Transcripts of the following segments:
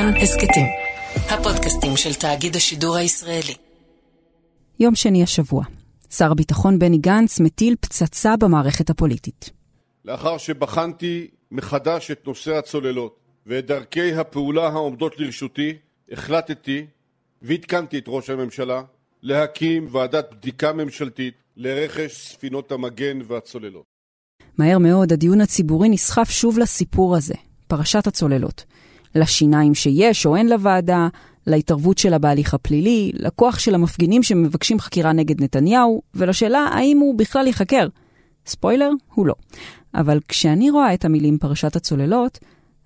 כאן הסכתים, הפודקאסטים של תאגיד השידור הישראלי. יום שני השבוע, שר הביטחון בני גנץ מטיל פצצה במערכת הפוליטית. לאחר שבחנתי מחדש את נושא הצוללות ואת דרכי הפעולה העומדות לרשותי, החלטתי ועדכנתי את ראש הממשלה להקים ועדת בדיקה ממשלתית לרכש ספינות המגן והצוללות. מהר מאוד הדיון הציבורי נסחף שוב לסיפור הזה, פרשת הצוללות. לשיניים שיש או אין לוועדה, להתערבות שלה בהליך הפלילי, לכוח של המפגינים שמבקשים חקירה נגד נתניהו, ולשאלה האם הוא בכלל ייחקר. ספוילר, הוא לא. אבל כשאני רואה את המילים פרשת הצוללות,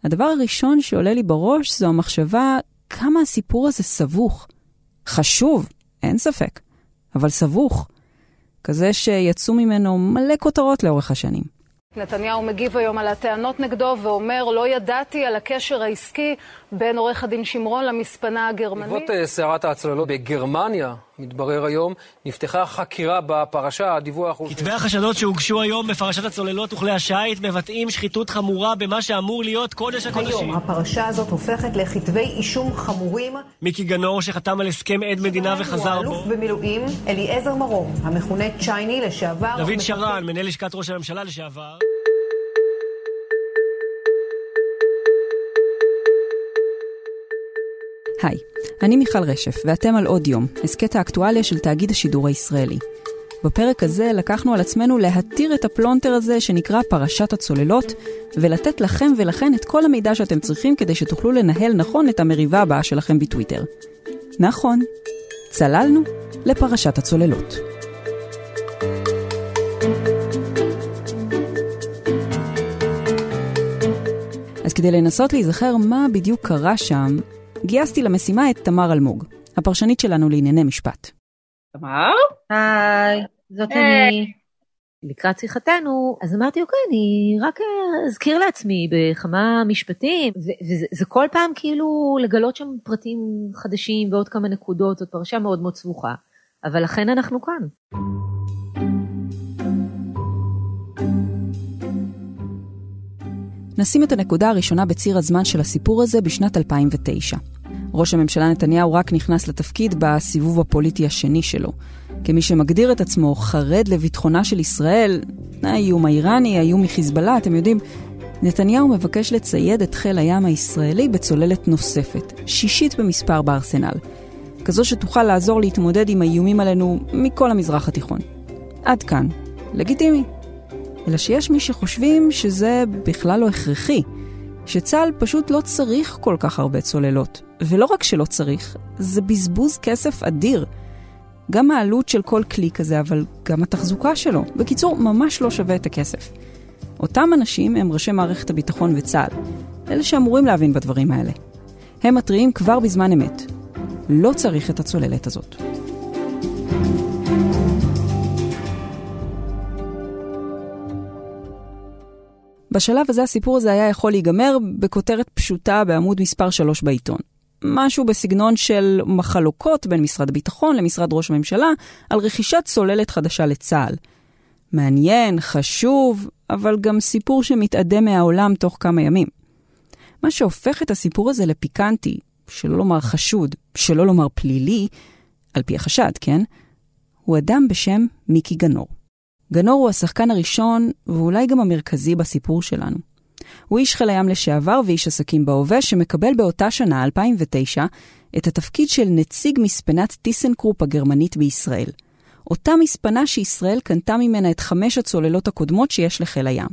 הדבר הראשון שעולה לי בראש זו המחשבה כמה הסיפור הזה סבוך. חשוב, אין ספק, אבל סבוך. כזה שיצאו ממנו מלא כותרות לאורך השנים. נתניהו מגיב היום על הטענות נגדו ואומר, לא ידעתי על הקשר העסקי בין עורך הדין שמרון למספנה הגרמנית. בעקבות אה, סערת ההצוללות בגרמניה, מתברר היום, נפתחה חקירה בפרשה, הדיווח הוא... כתבי החשדות שהוגשו היום בפרשת הצוללות וכלי השיט מבטאים שחיתות חמורה במה שאמור להיות קודש הקודשים. היום הפרשה הזאת הופכת לכתבי אישום חמורים. מיקי גנור שחתם על הסכם עד מדינה וחזר בו. אלוף במילואים אליעזר מרום, המכונה צ'ייני לשעבר. דוד שרן, מנהל לשכת ראש הממשלה לשעבר. היי, אני מיכל רשף, ואתם על עוד יום, הסכת האקטואליה של תאגיד השידור הישראלי. בפרק הזה לקחנו על עצמנו להתיר את הפלונטר הזה שנקרא פרשת הצוללות, ולתת לכם ולכן את כל המידע שאתם צריכים כדי שתוכלו לנהל נכון את המריבה הבאה שלכם בטוויטר. נכון, צללנו לפרשת הצוללות. אז כדי לנסות להיזכר מה בדיוק קרה שם, גייסתי למשימה את תמר אלמוג, הפרשנית שלנו לענייני משפט. תמר? היי, זאת היי. אני. לקראת שיחתנו, אז אמרתי, אוקיי, אני רק אה, אזכיר לעצמי בכמה משפטים, וזה זה כל פעם כאילו לגלות שם פרטים חדשים ועוד כמה נקודות, זאת פרשה מאוד מאוד סבוכה, אבל לכן אנחנו כאן. נשים את הנקודה הראשונה בציר הזמן של הסיפור הזה בשנת 2009. ראש הממשלה נתניהו רק נכנס לתפקיד בסיבוב הפוליטי השני שלו. כמי שמגדיר את עצמו חרד לביטחונה של ישראל, האיום האיראני, האיום מחיזבאללה, אתם יודעים, נתניהו מבקש לצייד את חיל הים הישראלי בצוללת נוספת, שישית במספר בארסנל. כזו שתוכל לעזור להתמודד עם האיומים עלינו מכל המזרח התיכון. עד כאן. לגיטימי. אלא שיש מי שחושבים שזה בכלל לא הכרחי, שצה"ל פשוט לא צריך כל כך הרבה צוללות. ולא רק שלא צריך, זה בזבוז כסף אדיר. גם העלות של כל כלי כזה, אבל גם התחזוקה שלו. בקיצור, ממש לא שווה את הכסף. אותם אנשים הם ראשי מערכת הביטחון וצה"ל, אלה שאמורים להבין בדברים האלה. הם מתריעים כבר בזמן אמת. לא צריך את הצוללת הזאת. בשלב הזה הסיפור הזה היה יכול להיגמר בכותרת פשוטה בעמוד מספר 3 בעיתון. משהו בסגנון של מחלוקות בין משרד הביטחון למשרד ראש הממשלה על רכישת צוללת חדשה לצה"ל. מעניין, חשוב, אבל גם סיפור שמתאדה מהעולם תוך כמה ימים. מה שהופך את הסיפור הזה לפיקנטי, שלא לומר חשוד, שלא לומר פלילי, על פי החשד, כן? הוא אדם בשם מיקי גנור. גנור הוא השחקן הראשון, ואולי גם המרכזי בסיפור שלנו. הוא איש חיל הים לשעבר ואיש עסקים בהווה, שמקבל באותה שנה, 2009, את התפקיד של נציג מספנת טיסנקרופ הגרמנית בישראל. אותה מספנה שישראל קנתה ממנה את חמש הצוללות הקודמות שיש לחיל הים.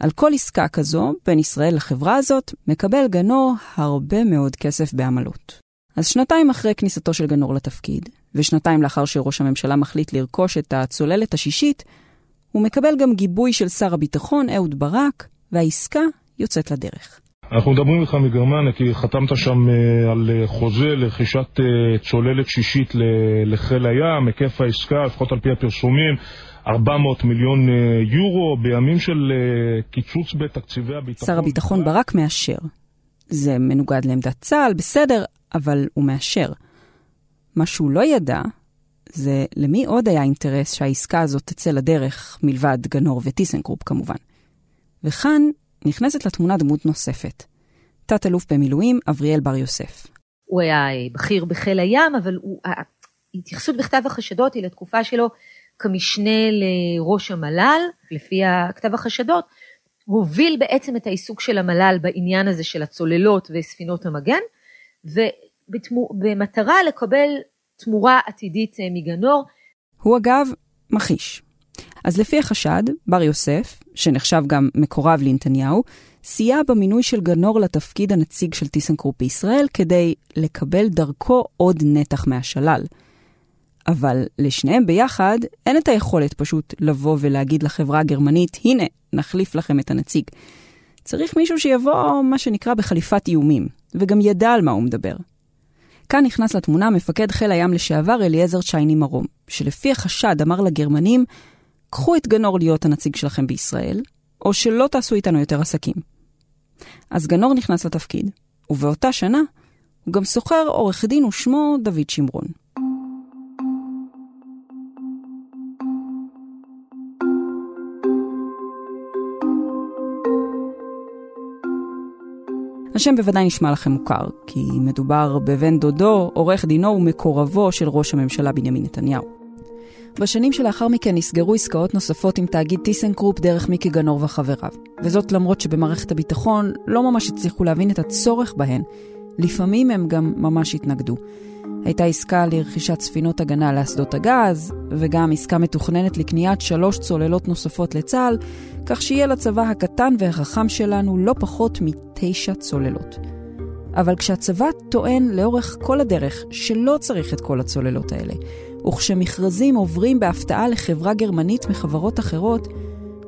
על כל עסקה כזו, בין ישראל לחברה הזאת, מקבל גנור הרבה מאוד כסף בעמלות. אז שנתיים אחרי כניסתו של גנור לתפקיד, ושנתיים לאחר שראש הממשלה מחליט לרכוש את הצוללת השישית, הוא מקבל גם גיבוי של שר הביטחון אהוד ברק, והעסקה יוצאת לדרך. אנחנו מדברים איתך מגרמניה כי חתמת שם אה, על אה, חוזה לרכישת אה, צוללת שישית לחיל הים, היקף העסקה, לפחות על פי הפרסומים, 400 מיליון יורו, בימים של קיצוץ בתקציבי הביטחון. שר הביטחון ברק מאשר. זה מנוגד לעמדת צה"ל, בסדר, אבל הוא מאשר. מה שהוא לא ידע, זה למי עוד היה אינטרס שהעסקה הזאת תצא לדרך, מלבד גנור וטיסנקרופ כמובן. וכאן נכנסת לתמונה דמות נוספת. תת-אלוף במילואים אבריאל בר יוסף. הוא היה בכיר בחיל הים, אבל הוא, ההתייחסות בכתב החשדות היא לתקופה שלו כמשנה לראש המל"ל, לפי כתב החשדות, הוביל בעצם את העיסוק של המל"ל בעניין הזה של הצוללות וספינות המגן, ובמטרה לקבל תמורה עתידית אה, מגנור. הוא אגב מכחיש. אז לפי החשד, בר יוסף, שנחשב גם מקורב לנתניהו, סייע במינוי של גנור לתפקיד הנציג של טיסנקרופ בישראל כדי לקבל דרכו עוד נתח מהשלל. אבל לשניהם ביחד אין את היכולת פשוט לבוא ולהגיד לחברה הגרמנית, הנה, נחליף לכם את הנציג. צריך מישהו שיבוא, מה שנקרא, בחליפת איומים, וגם ידע על מה הוא מדבר. כאן נכנס לתמונה מפקד חיל הים לשעבר אליעזר צ'ייני מרום, שלפי החשד אמר לגרמנים, קחו את גנור להיות הנציג שלכם בישראל, או שלא תעשו איתנו יותר עסקים. אז גנור נכנס לתפקיד, ובאותה שנה הוא גם שוכר עורך דין ושמו דוד שמרון. השם בוודאי נשמע לכם מוכר, כי מדובר בבן דודו, עורך דינו ומקורבו של ראש הממשלה בנימין נתניהו. בשנים שלאחר מכן נסגרו עסקאות נוספות עם תאגיד טיסנקרופ דרך מיקי גנור וחבריו, וזאת למרות שבמערכת הביטחון לא ממש הצליחו להבין את הצורך בהן, לפעמים הם גם ממש התנגדו. הייתה עסקה לרכישת ספינות הגנה לאסדות הגז, וגם עסקה מתוכננת לקניית שלוש צוללות נוספות לצה"ל, כך שיהיה לצבא הקטן והחכם שלנו לא פחות מתשע צוללות. אבל כשהצבא טוען לאורך כל הדרך שלא צריך את כל הצוללות האלה, וכשמכרזים עוברים בהפתעה לחברה גרמנית מחברות אחרות,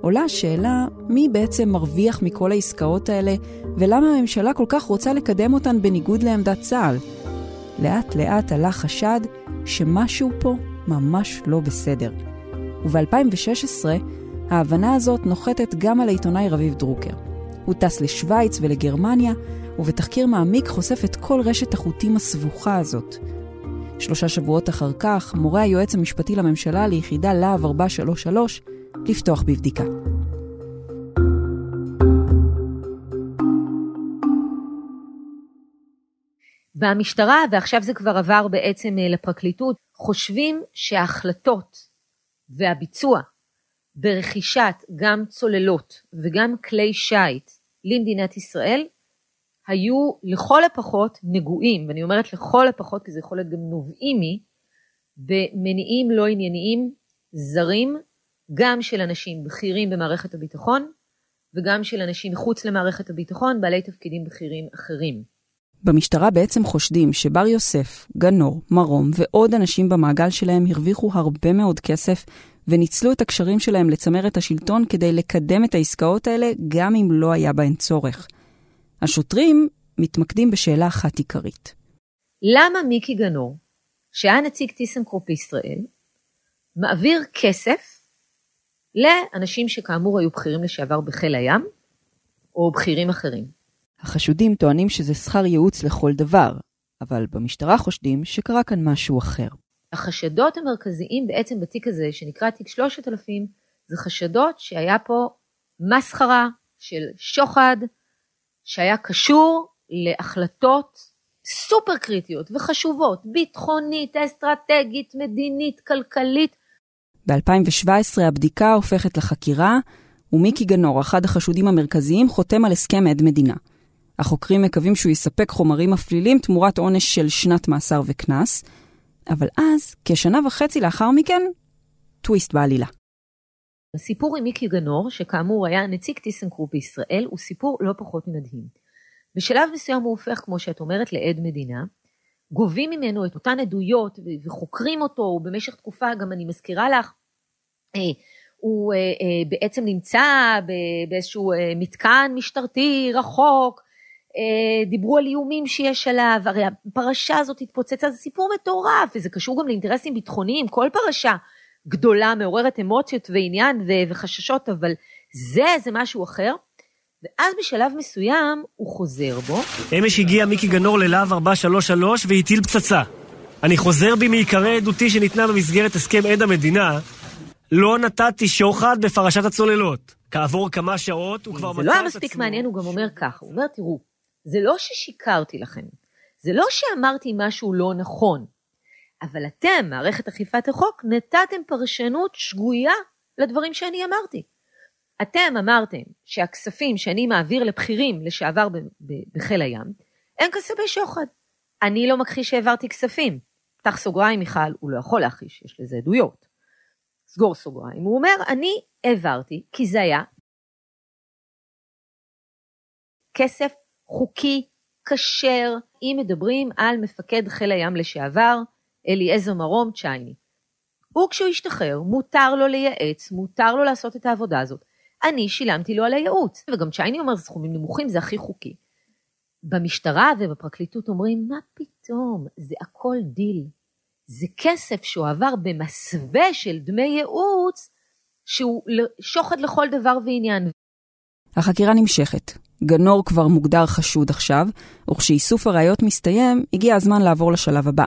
עולה השאלה מי בעצם מרוויח מכל העסקאות האלה, ולמה הממשלה כל כך רוצה לקדם אותן בניגוד לעמדת צה"ל. לאט לאט עלה חשד שמשהו פה ממש לא בסדר. וב-2016 ההבנה הזאת נוחתת גם על העיתונאי רביב דרוקר. הוא טס לשוויץ ולגרמניה, ובתחקיר מעמיק חושף את כל רשת החוטים הסבוכה הזאת. שלושה שבועות אחר כך מורה היועץ המשפטי לממשלה ליחידה להב 433 לפתוח בבדיקה. במשטרה, ועכשיו זה כבר עבר בעצם אה, לפרקליטות, חושבים שההחלטות והביצוע ברכישת גם צוללות וגם כלי שיט למדינת ישראל היו לכל הפחות נגועים, ואני אומרת לכל הפחות כי זה יכול להיות גם נובעים מי, במניעים לא ענייניים זרים, גם של אנשים בכירים במערכת הביטחון וגם של אנשים מחוץ למערכת הביטחון, בעלי תפקידים בכירים אחרים. במשטרה בעצם חושדים שבר יוסף, גנור, מרום ועוד אנשים במעגל שלהם הרוויחו הרבה מאוד כסף וניצלו את הקשרים שלהם לצמרת השלטון כדי לקדם את העסקאות האלה גם אם לא היה בהן צורך. השוטרים מתמקדים בשאלה אחת עיקרית. למה מיקי גנור, שהיה נציג טיסנקרופ בישראל, מעביר כסף לאנשים שכאמור היו בכירים לשעבר בחיל הים, או בכירים אחרים? החשודים טוענים שזה שכר ייעוץ לכל דבר, אבל במשטרה חושדים שקרה כאן משהו אחר. החשדות המרכזיים בעצם בתיק הזה, שנקרא תיק 3000, זה חשדות שהיה פה מסחרה של שוחד, שהיה קשור להחלטות סופר קריטיות וחשובות, ביטחונית, אסטרטגית, מדינית, כלכלית. ב-2017 הבדיקה הופכת לחקירה, ומיקי גנור, אחד החשודים המרכזיים, חותם על הסכם עד מדינה. החוקרים מקווים שהוא יספק חומרים מפלילים תמורת עונש של שנת מאסר וקנס, אבל אז, כשנה וחצי לאחר מכן, טוויסט בעלילה. הסיפור עם מיקי גנור, שכאמור היה נציג טיסנקרופ בישראל, הוא סיפור לא פחות ממדהים. בשלב מסוים הוא הופך, כמו שאת אומרת, לעד מדינה. גובים ממנו את אותן עדויות וחוקרים אותו, ובמשך תקופה, גם אני מזכירה לך, אה, הוא אה, אה, בעצם נמצא באיזשהו מתקן משטרתי רחוק, דיברו על איומים שיש עליו, הרי הפרשה הזאת התפוצצה, זה סיפור מטורף, וזה קשור גם לאינטרסים ביטחוניים, כל פרשה גדולה מעוררת אמוציות ועניין וחששות, אבל זה, זה משהו אחר. ואז בשלב מסוים הוא חוזר בו. אמש הגיע מיקי גנור ללהב 433 והטיל פצצה. אני חוזר בי מעיקרי עדותי שניתנה במסגרת הסכם עד המדינה. לא נתתי שוחד בפרשת הצוללות. כעבור כמה שעות הוא כבר מצא את עצמו... זה לא היה מספיק מעניין, הוא גם אומר ככה, הוא אומר, תראו, זה לא ששיקרתי לכם, זה לא שאמרתי משהו לא נכון, אבל אתם, מערכת אכיפת החוק, נתתם פרשנות שגויה לדברים שאני אמרתי. אתם אמרתם שהכספים שאני מעביר לבכירים לשעבר בחיל הים, הם כספי שוחד. אני לא מכחיש שהעברתי כספים. פתח סוגריים, מיכל, הוא לא יכול להכחיש, יש לזה עדויות. סגור סוגריים. הוא אומר, אני העברתי כי זה היה כסף חוקי, כשר, אם מדברים על מפקד חיל הים לשעבר, אליעזר מרום צ'ייני. הוא כשהוא השתחרר, מותר לו לייעץ, מותר לו לעשות את העבודה הזאת. אני שילמתי לו על הייעוץ. וגם צ'ייני אומר, סכומים נמוכים זה הכי חוקי. במשטרה ובפרקליטות אומרים, מה פתאום, זה הכל דיל. זה כסף שהוא עבר במסווה של דמי ייעוץ, שהוא שוחד לכל דבר ועניין. החקירה נמשכת. גנור כבר מוגדר חשוד עכשיו, וכשאיסוף הראיות מסתיים, הגיע הזמן לעבור לשלב הבא.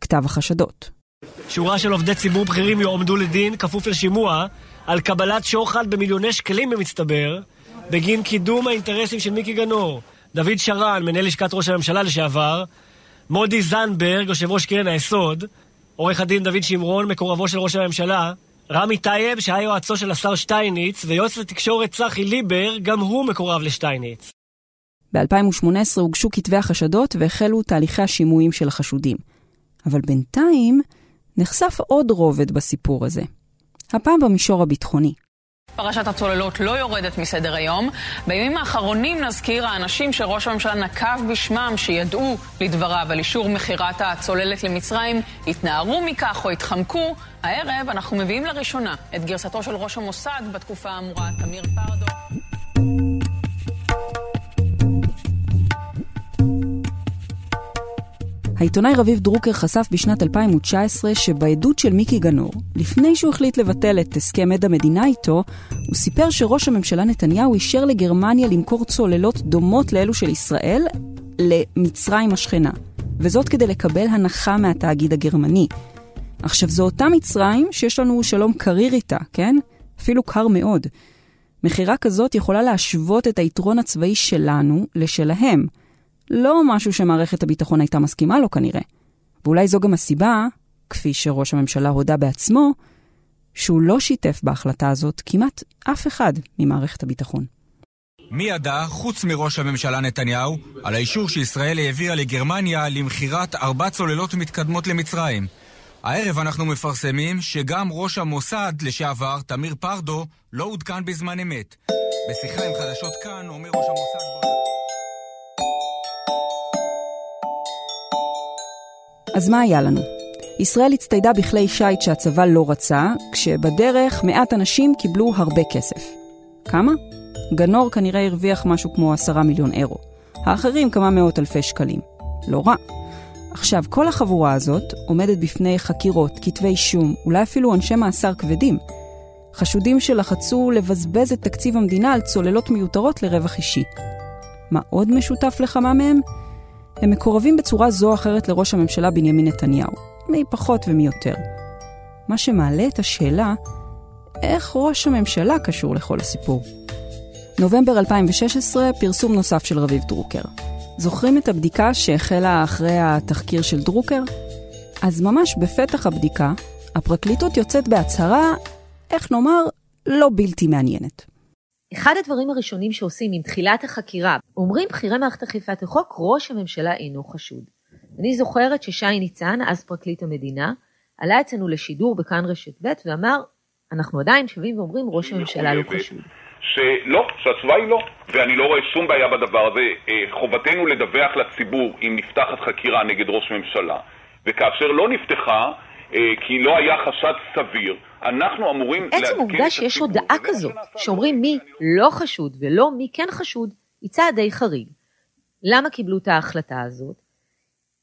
כתב החשדות. שורה של עובדי ציבור בכירים יועמדו לדין, כפוף לשימוע, על קבלת שוחד במיליוני שקלים במצטבר, בגין קידום האינטרסים של מיקי גנור. דוד שרן, מנהל לשכת ראש הממשלה לשעבר, מודי זנדברג, יושב ראש קרן היסוד, עורך הדין דוד שמרון, מקורבו של ראש הממשלה, רמי טייב, שהיה יועצו של השר שטייניץ, ויועץ לתקשורת צחי ליבר, גם הוא מקורב לשטייניץ. ב-2018 הוגשו כתבי החשדות והחלו תהליכי השימועים של החשודים. אבל בינתיים נחשף עוד רובד בסיפור הזה. הפעם במישור הביטחוני. פרשת הצוללות לא יורדת מסדר היום. בימים האחרונים נזכיר האנשים שראש הממשלה נקב בשמם, שידעו לדבריו על אישור מכירת הצוללת למצרים, התנערו מכך או התחמקו. הערב אנחנו מביאים לראשונה את גרסתו של ראש המוסד בתקופה האמורה, תמיר פרדו. העיתונאי רביב דרוקר חשף בשנת 2019 שבעדות של מיקי גנור, לפני שהוא החליט לבטל את הסכם עד המדינה איתו, הוא סיפר שראש הממשלה נתניהו אישר לגרמניה למכור צוללות דומות לאלו של ישראל למצרים השכנה, וזאת כדי לקבל הנחה מהתאגיד הגרמני. עכשיו, זו אותה מצרים שיש לנו שלום קריר איתה, כן? אפילו קר מאוד. מכירה כזאת יכולה להשוות את היתרון הצבאי שלנו לשלהם. לא משהו שמערכת הביטחון הייתה מסכימה לו כנראה. ואולי זו גם הסיבה, כפי שראש הממשלה הודה בעצמו, שהוא לא שיתף בהחלטה הזאת כמעט אף אחד ממערכת הביטחון. מי ידע, חוץ מראש הממשלה נתניהו, על האישור שישראל העבירה לגרמניה למכירת ארבע צוללות מתקדמות למצרים? הערב אנחנו מפרסמים שגם ראש המוסד לשעבר, תמיר פרדו, לא עודכן בזמן אמת. בשיחה עם חדשות כאן אומר ראש המוסד... אז מה היה לנו? ישראל הצטיידה בכלי שיט שהצבא לא רצה, כשבדרך מעט אנשים קיבלו הרבה כסף. כמה? גנור כנראה הרוויח משהו כמו עשרה מיליון אירו. האחרים כמה מאות אלפי שקלים. לא רע. עכשיו, כל החבורה הזאת עומדת בפני חקירות, כתבי אישום, אולי אפילו אנשי מאסר כבדים. חשודים שלחצו לבזבז את תקציב המדינה על צוללות מיותרות לרווח אישי. מה עוד משותף לכמה מהם? הם מקורבים בצורה זו או אחרת לראש הממשלה בנימין נתניהו, מי פחות ומי יותר. מה שמעלה את השאלה, איך ראש הממשלה קשור לכל הסיפור? נובמבר 2016, פרסום נוסף של רביב דרוקר. זוכרים את הבדיקה שהחלה אחרי התחקיר של דרוקר? אז ממש בפתח הבדיקה, הפרקליטות יוצאת בהצהרה, איך נאמר, לא בלתי מעניינת. אחד הדברים הראשונים שעושים עם תחילת החקירה, אומרים בכירי מערכת אכיפת החוק, ראש הממשלה אינו חשוד. אני זוכרת ששי ניצן, אז פרקליט המדינה, עלה אצלנו לשידור בכאן רשת ב' ואמר, אנחנו עדיין שבים ואומרים ראש הממשלה לא חשוד. שלא, שהתשובה היא לא, ואני לא רואה שום בעיה בדבר הזה. אה, חובתנו לדווח לציבור אם נפתחת חקירה נגד ראש ממשלה, וכאשר לא נפתחה, כי לא היה חשד סביר, אנחנו אמורים... עצם העובדה שיש הודעה כזאת, שאומרים מי לא חשוד ולא מי כן חשוד, היא צעד די חריג. למה קיבלו את ההחלטה הזאת?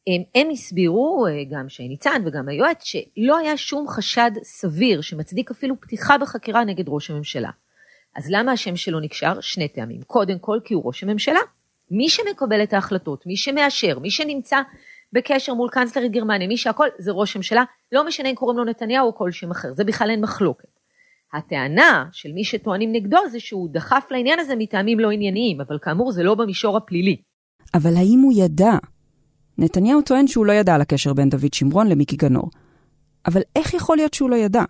הם, הם הסבירו, אה, גם שי ניצן וגם היועץ, שלא היה שום חשד סביר שמצדיק אפילו פתיחה בחקירה נגד ראש הממשלה. אז למה השם שלו נקשר? שני טעמים. קודם כל כי הוא ראש הממשלה. מי שמקבל את ההחלטות, מי שמאשר, מי שנמצא בקשר מול קאנצלרית גרמניה, מי שהכל זה ראש הממשלה, לא משנה אם קוראים לו נתניהו או כל שם אחר, זה בכלל אין מחלוקת. הטענה של מי שטוענים נגדו זה שהוא דחף לעניין הזה מטעמים לא ענייניים, אבל כאמור זה לא במישור הפלילי. אבל האם הוא ידע? נתניהו טוען שהוא לא ידע על הקשר בין דוד שמרון למיקי גנור. אבל איך יכול להיות שהוא לא ידע?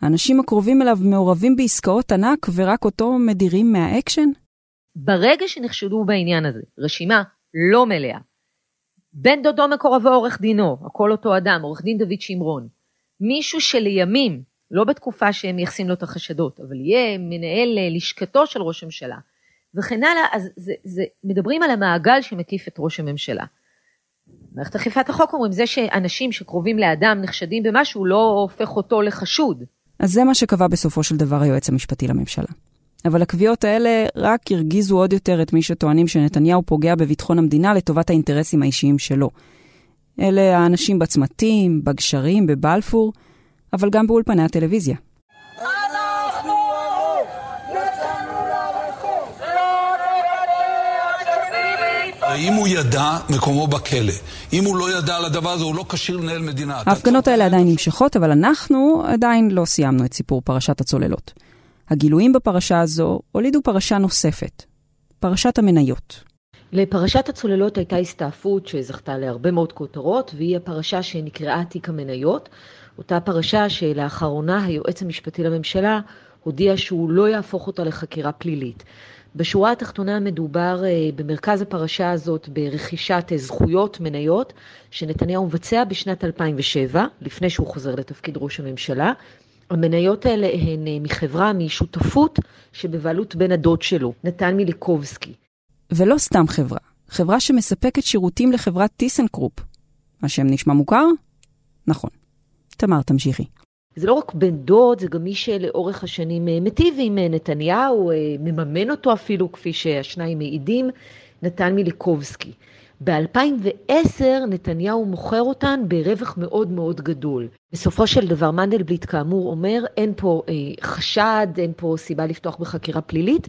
האנשים הקרובים אליו מעורבים בעסקאות ענק ורק אותו מדירים מהאקשן? ברגע שנחשדו בעניין הזה, רשימה לא מלאה, בן דודו מקורבו עורך דינו, הכל אותו אדם, עורך דין דוד שמרון, מישהו שלימים, לא בתקופה שהם מייחסים לו את החשדות, אבל יהיה מנהל אה, לשכתו של ראש הממשלה, וכן הלאה, אז זה, זה, מדברים על המעגל שמקיף את ראש הממשלה. מערכת אכיפת החוק אומרים, זה שאנשים שקרובים לאדם נחשדים במשהו לא הופך אותו לחשוד. אז זה מה שקבע בסופו של דבר היועץ המשפטי לממשלה. אבל הקביעות האלה רק הרגיזו עוד יותר את מי שטוענים שנתניהו פוגע בביטחון המדינה לטובת האינטרסים האישיים שלו. אלה האנשים בצמתים, בגשרים, בבלפור, אבל גם באולפני הטלוויזיה. אם הוא ידע, מקומו בכלא. אם הוא לא ידע על הדבר הזה, הוא לא כשיר לנהל מדינה. ההפגנות האלה עדיין נמשכות, אבל אנחנו עדיין לא סיימנו את סיפור פרשת הצוללות. הגילויים בפרשה הזו הולידו פרשה נוספת, פרשת המניות. לפרשת הצוללות הייתה הסתעפות שזכתה להרבה מאוד כותרות, והיא הפרשה שנקראה תיק המניות, אותה פרשה שלאחרונה היועץ המשפטי לממשלה הודיע שהוא לא יהפוך אותה לחקירה פלילית. בשורה התחתונה מדובר אה, במרכז הפרשה הזאת ברכישת אה, זכויות מניות שנתניהו מבצע בשנת 2007, לפני שהוא חוזר לתפקיד ראש הממשלה. המניות האלה הן אה, מחברה, משותפות שבבעלות בן הדוד שלו, נתן מיליקובסקי. ולא סתם חברה, חברה שמספקת שירותים לחברת טיסנקרופ. השם נשמע מוכר? נכון. תמר, תמשיכי. זה לא רק בן דוד, זה גם מי שלאורך השנים אה, מטיב עם אה, נתניהו, מממן אותו אפילו, כפי שהשניים מעידים, נתן מיליקובסקי. ב-2010 נתניהו מוכר אותן ברווח מאוד מאוד גדול. בסופו של דבר מנדלבליט כאמור אומר אין פה אה, חשד, אין פה סיבה לפתוח בחקירה פלילית,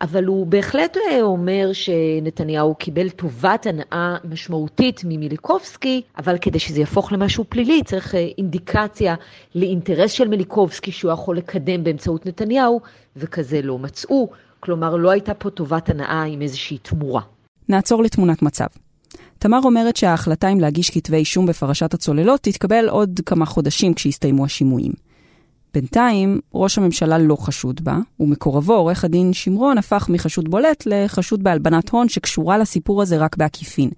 אבל הוא בהחלט אה, אומר שנתניהו קיבל טובת הנאה משמעותית ממיליקובסקי, אבל כדי שזה יהפוך למשהו פלילי צריך אה, אינדיקציה לאינטרס של מיליקובסקי שהוא יכול לקדם באמצעות נתניהו, וכזה לא מצאו. כלומר, לא הייתה פה טובת הנאה עם איזושהי תמורה. נעצור לתמונת מצב. תמר אומרת שההחלטה אם להגיש כתבי אישום בפרשת הצוללות תתקבל עוד כמה חודשים כשיסתיימו השימועים. בינתיים, ראש הממשלה לא חשוד בה, ומקורבו, עורך הדין שמרון, הפך מחשוד בולט לחשוד בהלבנת הון שקשורה לסיפור הזה רק בעקיפין.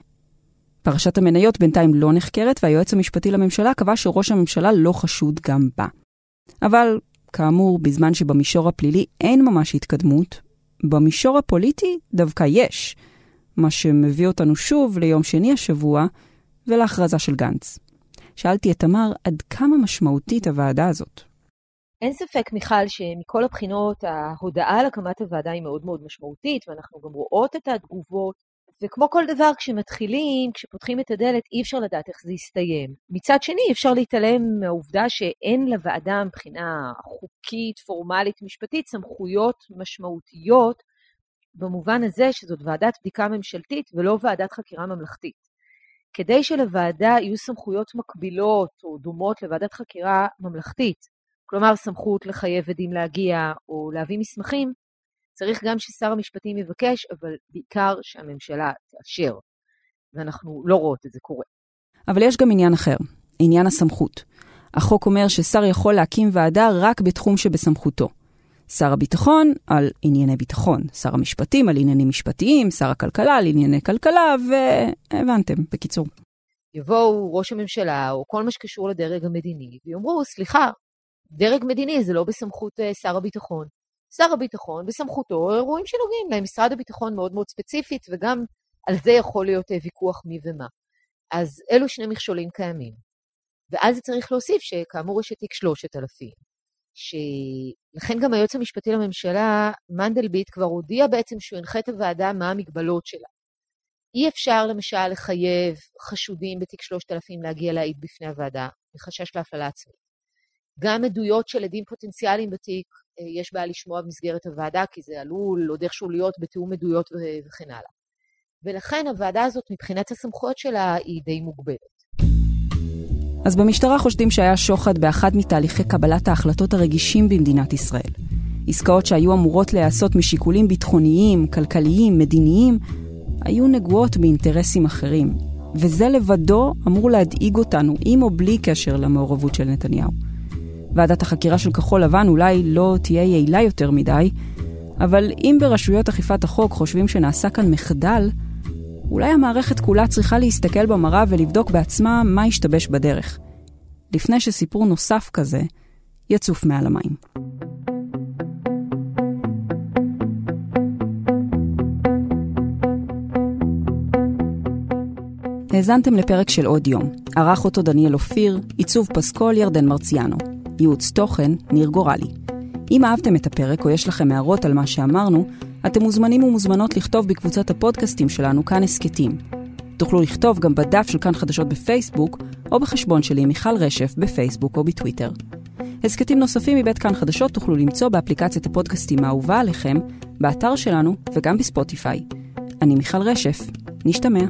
פרשת המניות בינתיים לא נחקרת, והיועץ המשפטי לממשלה קבע שראש הממשלה לא חשוד גם בה. אבל, כאמור, בזמן שבמישור הפלילי אין ממש התקדמות, במישור הפוליטי דווקא יש. מה שמביא אותנו שוב ליום שני השבוע ולהכרזה של גנץ. שאלתי את תמר עד כמה משמעותית הוועדה הזאת. אין ספק, מיכל, שמכל הבחינות ההודעה על הקמת הוועדה היא מאוד מאוד משמעותית, ואנחנו גם רואות את התגובות, וכמו כל דבר, כשמתחילים, כשפותחים את הדלת, אי אפשר לדעת איך זה יסתיים. מצד שני, אפשר להתעלם מהעובדה שאין לוועדה מבחינה חוקית, פורמלית, משפטית, סמכויות משמעותיות במובן הזה שזאת ועדת בדיקה ממשלתית ולא ועדת חקירה ממלכתית. כדי שלוועדה יהיו סמכויות מקבילות או דומות לוועדת חקירה ממלכתית, כלומר סמכות לחייב עדים להגיע או להביא מסמכים, צריך גם ששר המשפטים יבקש, אבל בעיקר שהממשלה תאשר. ואנחנו לא רואות את זה קורה. אבל יש גם עניין אחר, עניין הסמכות. החוק אומר ששר יכול להקים ועדה רק בתחום שבסמכותו. שר הביטחון על ענייני ביטחון, שר המשפטים על עניינים משפטיים, שר הכלכלה על ענייני כלכלה, והבנתם, בקיצור. יבואו ראש הממשלה או כל מה שקשור לדרג המדיני ויאמרו, סליחה, דרג מדיני זה לא בסמכות uh, שר הביטחון. שר הביטחון, בסמכותו, אירועים שנוגעים למשרד הביטחון מאוד מאוד ספציפית, וגם על זה יכול להיות uh, ויכוח מי ומה. אז אלו שני מכשולים קיימים. ואז צריך להוסיף שכאמור יש את תיק 3000, שלכן גם היועץ המשפטי לממשלה, מנדלבליט, כבר הודיע בעצם שהוא ינחה את הוועדה מה המגבלות שלה. אי אפשר למשל לחייב חשודים בתיק 3000 להגיע להעיד בפני הוועדה, מחשש להפללה עצמית. גם עדויות של עדים פוטנציאליים בתיק, אה, יש בעיה לשמוע במסגרת הוועדה, כי זה עלול עוד איכשהו להיות בתיאום עדויות וכן הלאה. ולכן הוועדה הזאת, מבחינת הסמכויות שלה, היא די מוגבלת. אז במשטרה חושדים שהיה שוחד באחד מתהליכי קבלת ההחלטות הרגישים במדינת ישראל. עסקאות שהיו אמורות להיעשות משיקולים ביטחוניים, כלכליים, מדיניים, היו נגועות באינטרסים אחרים, וזה לבדו אמור להדאיג אותנו, עם או בלי קשר למעורבות של נתניהו. ועדת החקירה של כחול לבן אולי לא תהיה יעילה יותר מדי, אבל אם ברשויות אכיפת החוק חושבים שנעשה כאן מחדל, אולי המערכת כולה צריכה להסתכל במראה ולבדוק בעצמה מה השתבש בדרך. לפני שסיפור נוסף כזה יצוף מעל המים. האזנתם לפרק של עוד יום. ערך אותו דניאל אופיר, עיצוב פסקול ירדן מרציאנו. ייעוץ תוכן, ניר גורלי. אם אהבתם את הפרק או יש לכם הערות על מה שאמרנו, אתם מוזמנים ומוזמנות לכתוב בקבוצת הפודקאסטים שלנו כאן הסכתים. תוכלו לכתוב גם בדף של כאן חדשות בפייסבוק, או בחשבון שלי מיכל רשף בפייסבוק או בטוויטר. הסכתים נוספים מבית כאן חדשות תוכלו למצוא באפליקציית הפודקאסטים האהובה עליכם, באתר שלנו וגם בספוטיפיי. אני מיכל רשף, נשתמע.